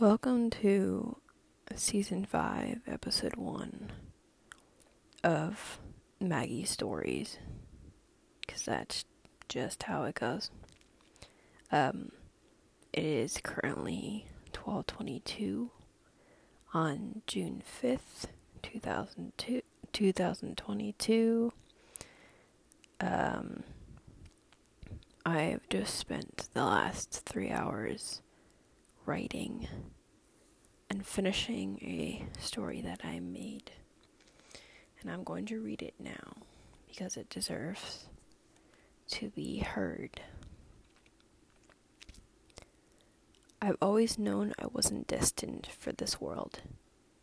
Welcome to season 5, episode 1 of Maggie Stories. Because that's just how it goes. Um, it is currently 1222 on June 5th, 2002, 2022. Um, I've just spent the last three hours writing and finishing a story that I made. And I'm going to read it now because it deserves to be heard. I've always known I wasn't destined for this world.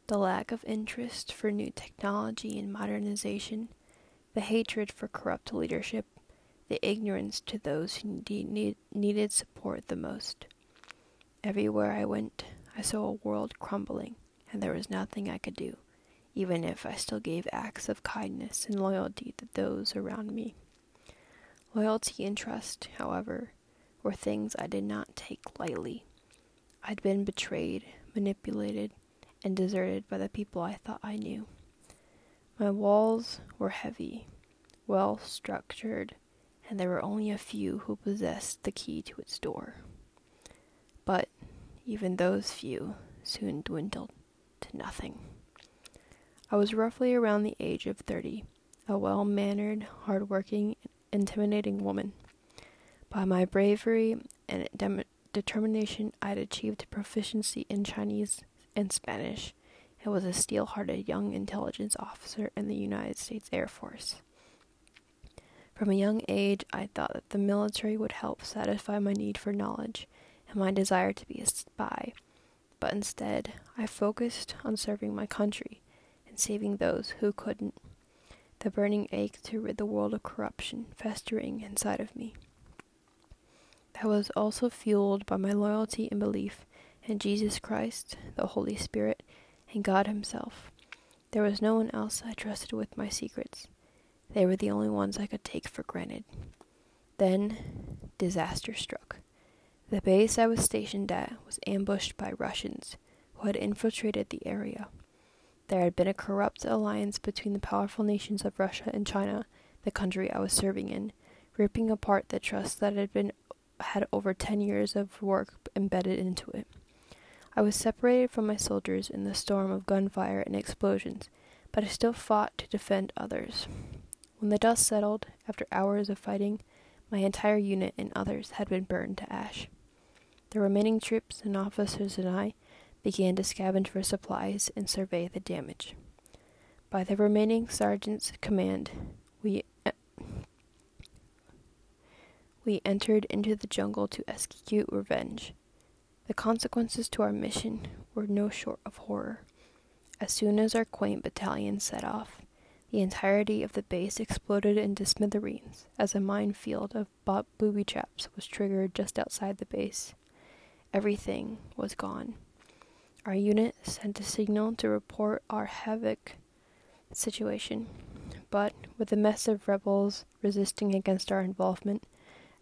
The lack of interest for new technology and modernization, the hatred for corrupt leadership, the ignorance to those who need, needed support the most. Everywhere I went, I saw a world crumbling, and there was nothing I could do, even if I still gave acts of kindness and loyalty to those around me. Loyalty and trust, however, were things I did not take lightly. I'd been betrayed, manipulated, and deserted by the people I thought I knew. My walls were heavy, well structured, and there were only a few who possessed the key to its door. But even those few soon dwindled to nothing. I was roughly around the age of thirty, a well mannered, hard working, intimidating woman. By my bravery and determination, I'd achieved proficiency in Chinese and Spanish and was a steel hearted young intelligence officer in the United States Air Force. From a young age, I thought that the military would help satisfy my need for knowledge and my desire to be a spy, but instead I focused on serving my country and saving those who couldn't. The burning ache to rid the world of corruption festering inside of me. That was also fueled by my loyalty and belief in Jesus Christ, the Holy Spirit, and God Himself. There was no one else I trusted with my secrets. They were the only ones I could take for granted. Then disaster struck. The base I was stationed at was ambushed by Russians who had infiltrated the area. There had been a corrupt alliance between the powerful nations of Russia and China, the country I was serving in, ripping apart the trust that had been had over 10 years of work embedded into it. I was separated from my soldiers in the storm of gunfire and explosions, but I still fought to defend others. When the dust settled, after hours of fighting, my entire unit and others had been burned to ash. The remaining troops and officers and I began to scavenge for supplies and survey the damage. By the remaining sergeant's command, we we entered into the jungle to execute revenge. The consequences to our mission were no short of horror. As soon as our quaint battalion set off, the entirety of the base exploded into smithereens as a minefield of booby traps was triggered just outside the base. Everything was gone. Our unit sent a signal to report our havoc situation, but with the mess of rebels resisting against our involvement,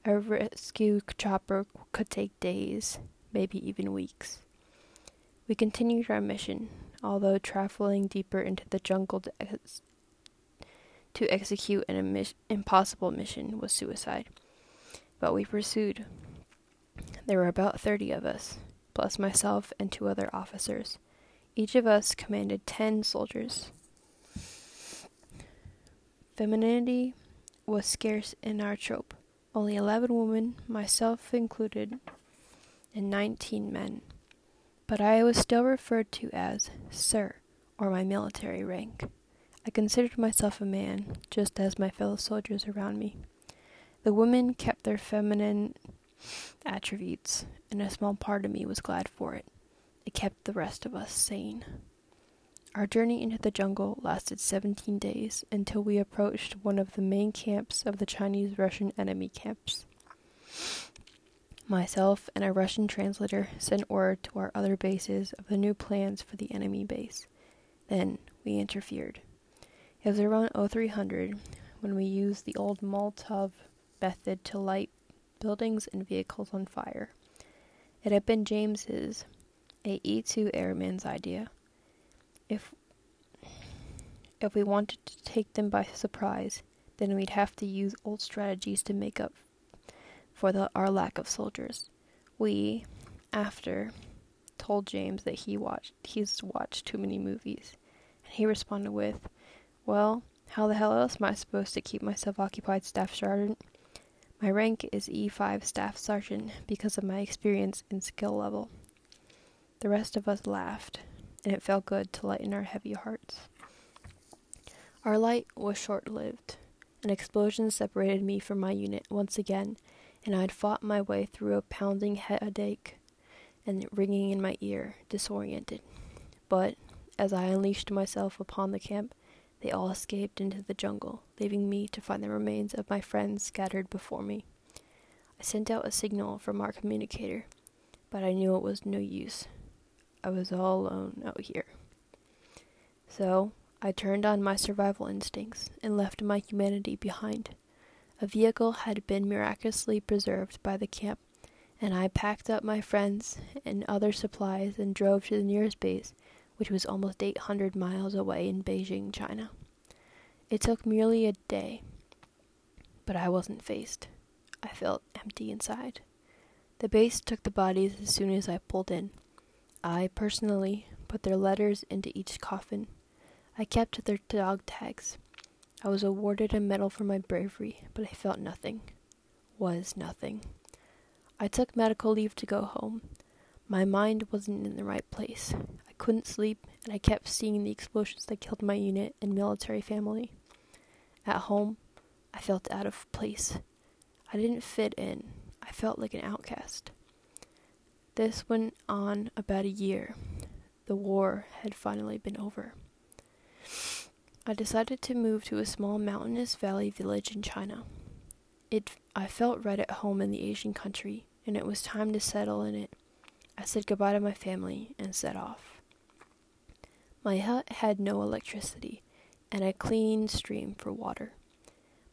a rescue chopper could take days, maybe even weeks. We continued our mission, although traveling deeper into the jungle to, ex- to execute an impossible mission was suicide. But we pursued. There were about thirty of us, plus myself and two other officers. Each of us commanded ten soldiers. Femininity was scarce in our troop. Only eleven women, myself included, and nineteen men. But I was still referred to as Sir, or my military rank. I considered myself a man, just as my fellow soldiers around me. The women kept their feminine attributes, and a small part of me was glad for it. It kept the rest of us sane. Our journey into the jungle lasted 17 days until we approached one of the main camps of the Chinese Russian enemy camps. Myself and a Russian translator sent word to our other bases of the new plans for the enemy base. Then we interfered. It was around 0300 when we used the old Molotov method to light buildings and vehicles on fire. It had been James's, a E2 airman's idea. If if we wanted to take them by surprise, then we'd have to use old strategies to make up for the, our lack of soldiers. We, after, told James that he watched he's watched too many movies, and he responded with, "Well, how the hell else am I supposed to keep myself occupied, Staff Sergeant? My rank is E5 Staff Sergeant because of my experience and skill level." The rest of us laughed, and it felt good to lighten our heavy hearts. Our light was short lived. An explosion separated me from my unit once again, and I had fought my way through a pounding headache and ringing in my ear, disoriented. But as I unleashed myself upon the camp, they all escaped into the jungle, leaving me to find the remains of my friends scattered before me. I sent out a signal from our communicator, but I knew it was no use. I was all alone out here. So, I turned on my survival instincts and left my humanity behind. A vehicle had been miraculously preserved by the camp, and I packed up my friends and other supplies and drove to the nearest base, which was almost 800 miles away in Beijing, China. It took merely a day, but I wasn't faced. I felt empty inside. The base took the bodies as soon as I pulled in. I personally put their letters into each coffin. I kept their dog tags. I was awarded a medal for my bravery, but I felt nothing. Was nothing. I took medical leave to go home. My mind wasn't in the right place. Couldn't sleep, and I kept seeing the explosions that killed my unit and military family. At home, I felt out of place. I didn't fit in. I felt like an outcast. This went on about a year. The war had finally been over. I decided to move to a small mountainous valley village in China. It I felt right at home in the Asian country, and it was time to settle in it. I said goodbye to my family and set off. My hut had no electricity and a clean stream for water.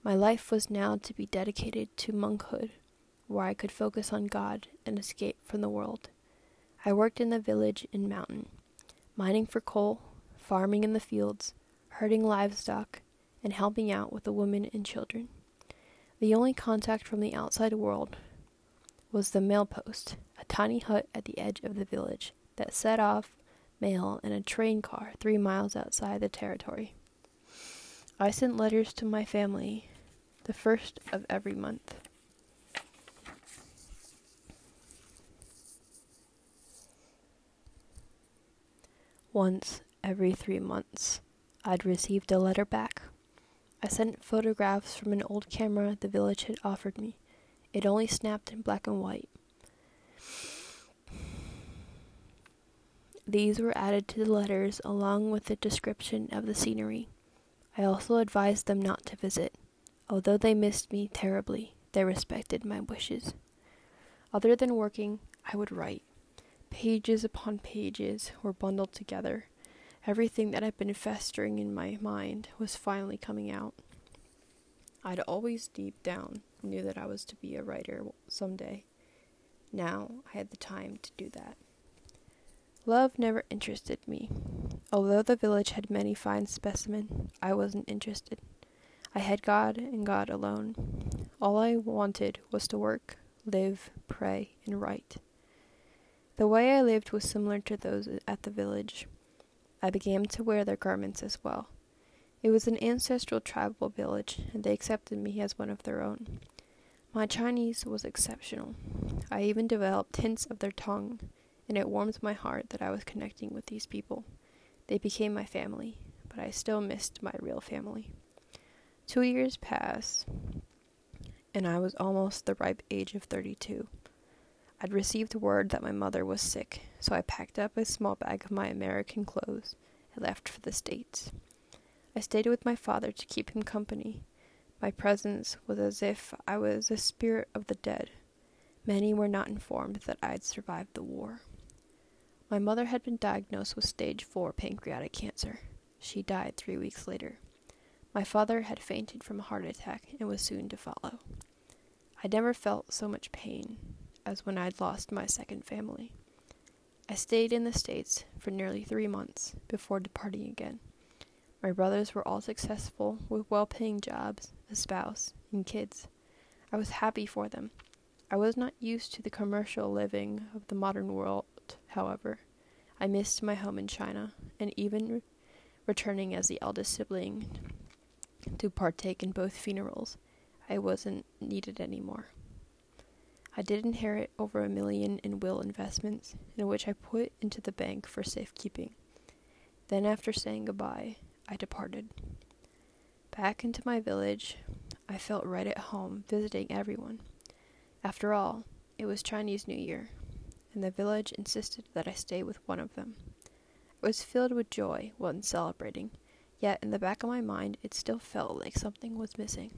My life was now to be dedicated to monkhood where I could focus on God and escape from the world. I worked in the village and mountain, mining for coal, farming in the fields, herding livestock, and helping out with the women and children. The only contact from the outside world was the mail post, a tiny hut at the edge of the village that set off mail in a train car three miles outside the territory. I sent letters to my family the first of every month. Once every three months, I'd received a letter back. I sent photographs from an old camera the village had offered me. It only snapped in black and white. These were added to the letters along with the description of the scenery. I also advised them not to visit. Although they missed me terribly, they respected my wishes. Other than working, I would write. Pages upon pages were bundled together. Everything that had been festering in my mind was finally coming out. I'd always deep down knew that I was to be a writer someday. Now I had the time to do that. Love never interested me. Although the village had many fine specimens, I wasn't interested. I had God and God alone. All I wanted was to work, live, pray, and write. The way I lived was similar to those at the village. I began to wear their garments as well. It was an ancestral tribal village, and they accepted me as one of their own. My Chinese was exceptional. I even developed hints of their tongue, and it warmed my heart that I was connecting with these people. They became my family, but I still missed my real family. Two years passed, and I was almost the ripe age of 32. I'd received word that my mother was sick, so I packed up a small bag of my American clothes and left for the States. I stayed with my father to keep him company. My presence was as if I was a spirit of the dead. Many were not informed that I'd survived the war. My mother had been diagnosed with stage 4 pancreatic cancer. She died three weeks later. My father had fainted from a heart attack and was soon to follow. I never felt so much pain as when I'd lost my second family. I stayed in the States for nearly three months before departing again. My brothers were all successful with well paying jobs, a spouse, and kids. I was happy for them. I was not used to the commercial living of the modern world, however. I missed my home in China, and even re- returning as the eldest sibling to partake in both funerals, I wasn't needed anymore. I did inherit over a million in will investments, in which I put into the bank for safekeeping. Then, after saying goodbye, I departed. Back into my village, I felt right at home visiting everyone. After all, it was Chinese New Year, and the village insisted that I stay with one of them. I was filled with joy when celebrating, yet in the back of my mind it still felt like something was missing.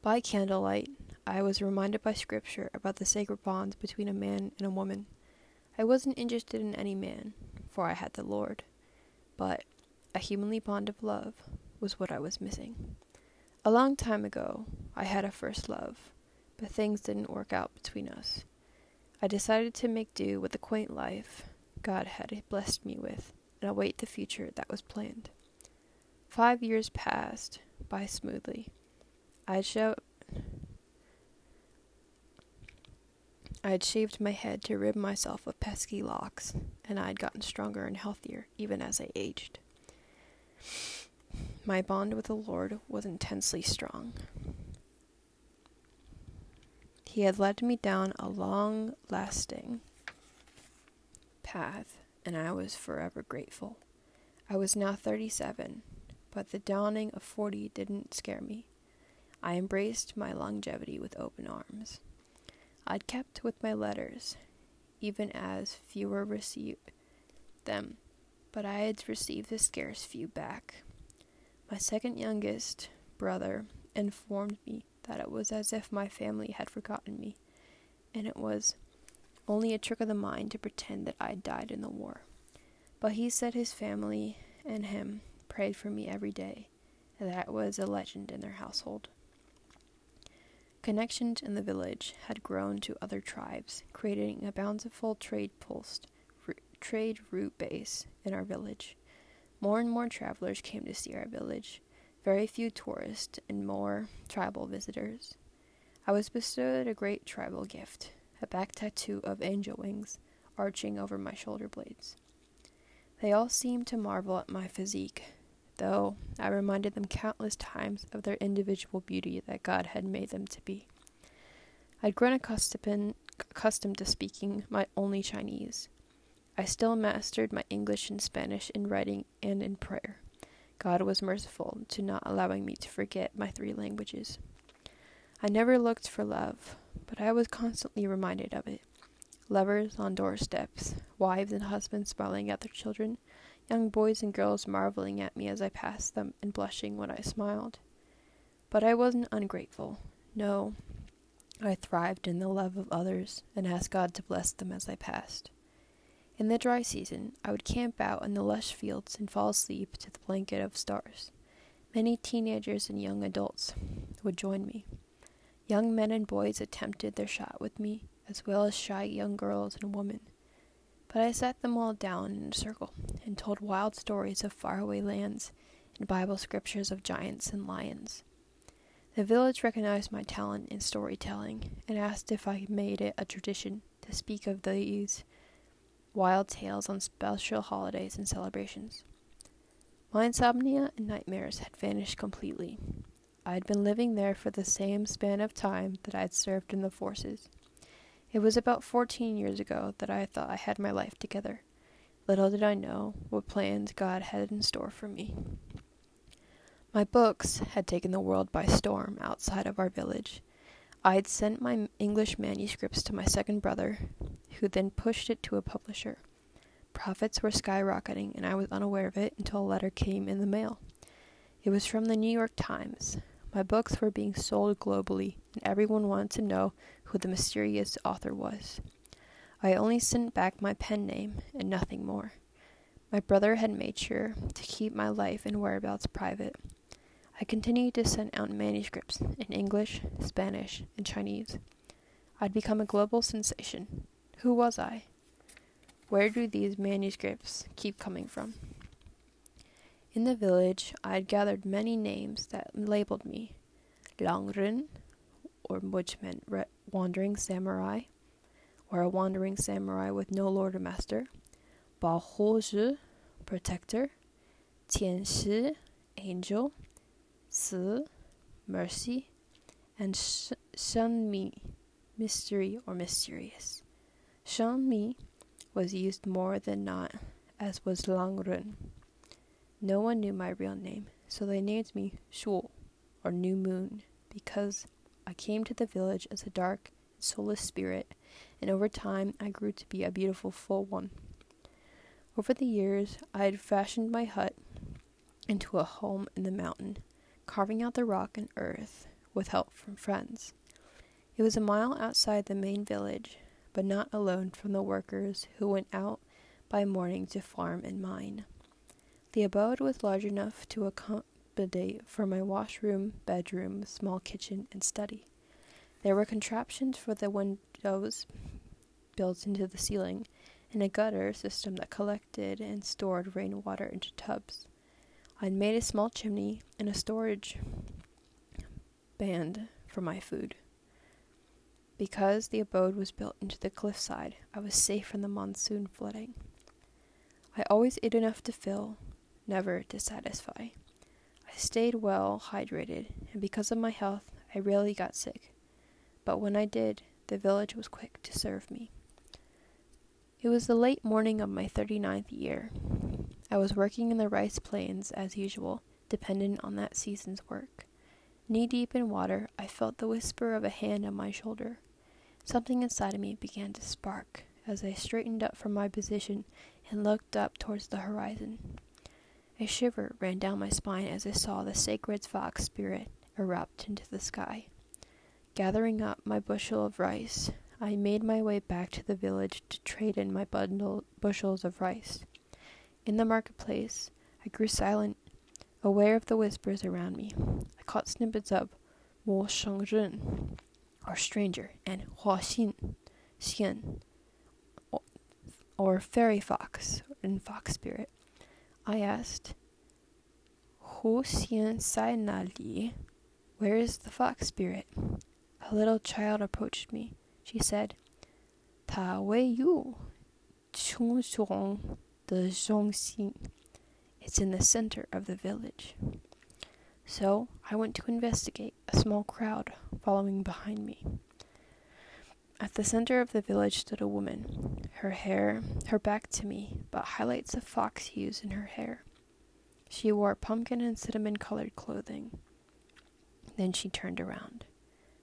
By candlelight, I was reminded by Scripture about the sacred bonds between a man and a woman. I wasn't interested in any man, for I had the Lord, but a humanly bond of love was what I was missing. A long time ago, I had a first love, but things didn't work out between us. I decided to make do with the quaint life God had blessed me with and await the future that was planned. Five years passed by smoothly. I had sho- I shaved my head to rid myself of pesky locks, and I had gotten stronger and healthier even as I aged. My bond with the Lord was intensely strong. He had led me down a long lasting path, and I was forever grateful. I was now 37, but the dawning of 40 didn't scare me. I embraced my longevity with open arms. I'd kept with my letters, even as fewer received them, but I had received a scarce few back. My second youngest brother informed me that it was as if my family had forgotten me, and it was only a trick of the mind to pretend that I'd died in the war. But he said his family and him prayed for me every day, and that was a legend in their household. Connections in the village had grown to other tribes, creating a bountiful trade post, r- trade route base in our village. More and more travelers came to see our village, very few tourists and more tribal visitors. I was bestowed a great tribal gift, a back tattoo of angel wings arching over my shoulder blades. They all seemed to marvel at my physique, though I reminded them countless times of their individual beauty that God had made them to be. I'd grown accustomed, accustomed to speaking my only Chinese. I still mastered my English and Spanish in writing and in prayer. God was merciful to not allowing me to forget my three languages. I never looked for love, but I was constantly reminded of it. Lovers on doorsteps, wives and husbands smiling at their children, young boys and girls marveling at me as I passed them and blushing when I smiled. But I wasn't ungrateful. No, I thrived in the love of others and asked God to bless them as I passed. In the dry season, I would camp out in the lush fields and fall asleep to the blanket of stars. Many teenagers and young adults would join me. Young men and boys attempted their shot with me, as well as shy young girls and women. But I sat them all down in a circle and told wild stories of faraway lands and Bible scriptures of giants and lions. The village recognized my talent in storytelling and asked if I made it a tradition to speak of these wild tales on special holidays and celebrations. My insomnia and nightmares had vanished completely. I had been living there for the same span of time that I had served in the forces. It was about fourteen years ago that I thought I had my life together. Little did I know what plans God had in store for me. My books had taken the world by storm outside of our village. I had sent my English manuscripts to my second brother, who then pushed it to a publisher. Profits were skyrocketing, and I was unaware of it until a letter came in the mail. It was from the New York Times. My books were being sold globally, and everyone wanted to know who the mysterious author was. I only sent back my pen name and nothing more. My brother had made sure to keep my life and whereabouts private. I continued to send out manuscripts in English, Spanish, and Chinese. I'd become a global sensation. Who was I? Where do these manuscripts keep coming from? In the village, I had gathered many names that labeled me Langren, or which meant re- wandering samurai, or a wandering samurai with no lord or master, Bao protector, Tian Shi, angel, Si, mercy, and Shen Mi, mystery or mysterious. Shen Mi was used more than not, as was Langren. No one knew my real name, so they named me Shu, or New Moon, because I came to the village as a dark soulless spirit, and over time I grew to be a beautiful full one. Over the years, I had fashioned my hut into a home in the mountain, carving out the rock and earth with help from friends. It was a mile outside the main village, but not alone from the workers who went out by morning to farm and mine. The abode was large enough to accommodate for my washroom, bedroom, small kitchen, and study. There were contraptions for the windows built into the ceiling, and a gutter system that collected and stored rainwater into tubs. I'd made a small chimney and a storage band for my food. Because the abode was built into the cliffside, I was safe from the monsoon flooding. I always ate enough to fill, never to satisfy. I stayed well hydrated, and because of my health, I rarely got sick. But when I did, the village was quick to serve me. It was the late morning of my thirty-ninth year. I was working in the rice plains as usual, dependent on that season's work. Knee deep in water, I felt the whisper of a hand on my shoulder. Something inside of me began to spark as I straightened up from my position and looked up towards the horizon. A shiver ran down my spine as I saw the sacred fox spirit erupt into the sky. Gathering up my bushel of rice, I made my way back to the village to trade in my bundle bushels of rice. In the marketplace, I grew silent, aware of the whispers around me. I caught snippets of Mo Sheng or stranger, and Hua Xin, Xian, or fairy fox, and fox spirit. I asked, Hu Xian Sai Na Li, where is the fox spirit? A little child approached me. She said, Ta Wei Yu, Chung Zhong De Zhong Xin. It's in the center of the village. So I went to investigate, a small crowd following behind me. At the center of the village stood a woman, her hair, her back to me, but highlights of fox hues in her hair. She wore pumpkin and cinnamon colored clothing. Then she turned around.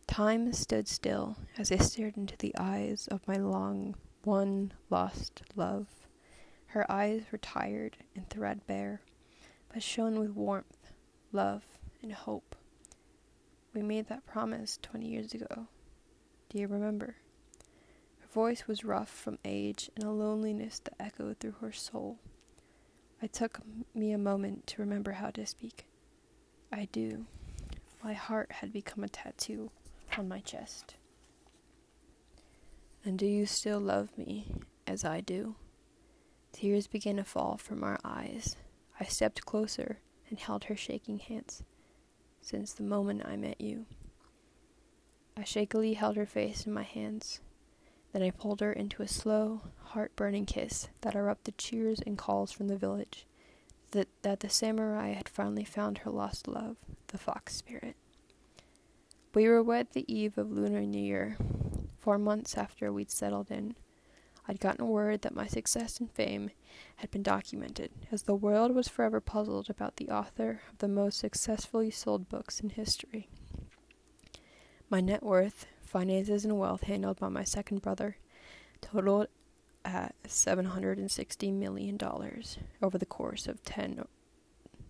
Time stood still as I stared into the eyes of my long, one lost love. Her eyes were tired and threadbare, but shone with warmth, love, and hope. We made that promise twenty years ago. Do you remember? Her voice was rough from age and a loneliness that echoed through her soul. It took me a moment to remember how to speak. I do. My heart had become a tattoo on my chest. And do you still love me as I do? Tears began to fall from our eyes. I stepped closer and held her shaking hands. Since the moment I met you, I shakily held her face in my hands. Then I pulled her into a slow, heart burning kiss that erupted cheers and calls from the village that, that the samurai had finally found her lost love, the fox spirit. We were wed the eve of Lunar New Year, four months after we'd settled in. I'd gotten word that my success and fame had been documented, as the world was forever puzzled about the author of the most successfully sold books in history. My net worth, finances and wealth handled by my second brother totaled uh, at $760 million over the course of 10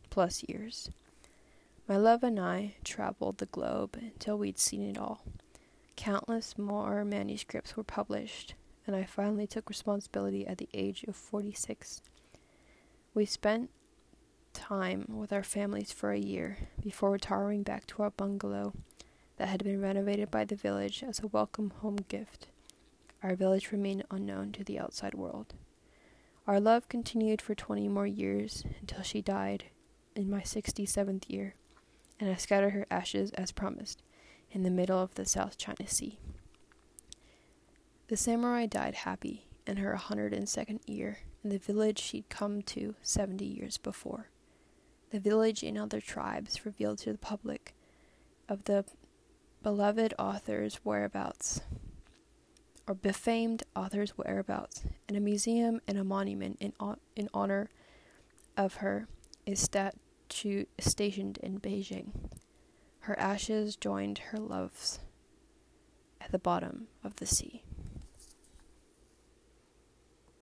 plus years. My love and I traveled the globe until we'd seen it all. Countless more manuscripts were published, and I finally took responsibility at the age of 46. We spent time with our families for a year before retiring back to our bungalow that had been renovated by the village as a welcome home gift. Our village remained unknown to the outside world. Our love continued for 20 more years until she died in my 67th year, and I scattered her ashes as promised in the middle of the South China Sea. The samurai died happy in her 102nd year in the village she'd come to 70 years before. The village and other tribes revealed to the public of the beloved author's whereabouts, or befamed author's whereabouts, and a museum and a monument in, in honor of her is statue stationed in Beijing. Her ashes joined her love's at the bottom of the sea.